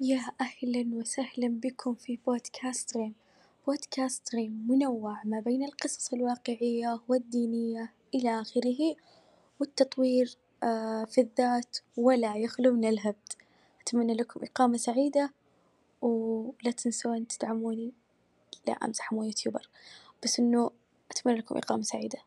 يا أهلا وسهلا بكم في بودكاست ريم، بودكاست ريم منوع ما بين القصص الواقعية والدينية إلى آخره، والتطوير آه، في الذات ولا يخلو من الهبد، أتمنى لكم إقامة سعيدة، ولا تنسون تدعموني، لا أمزح مو يوتيوبر، بس إنه أتمنى لكم إقامة سعيدة.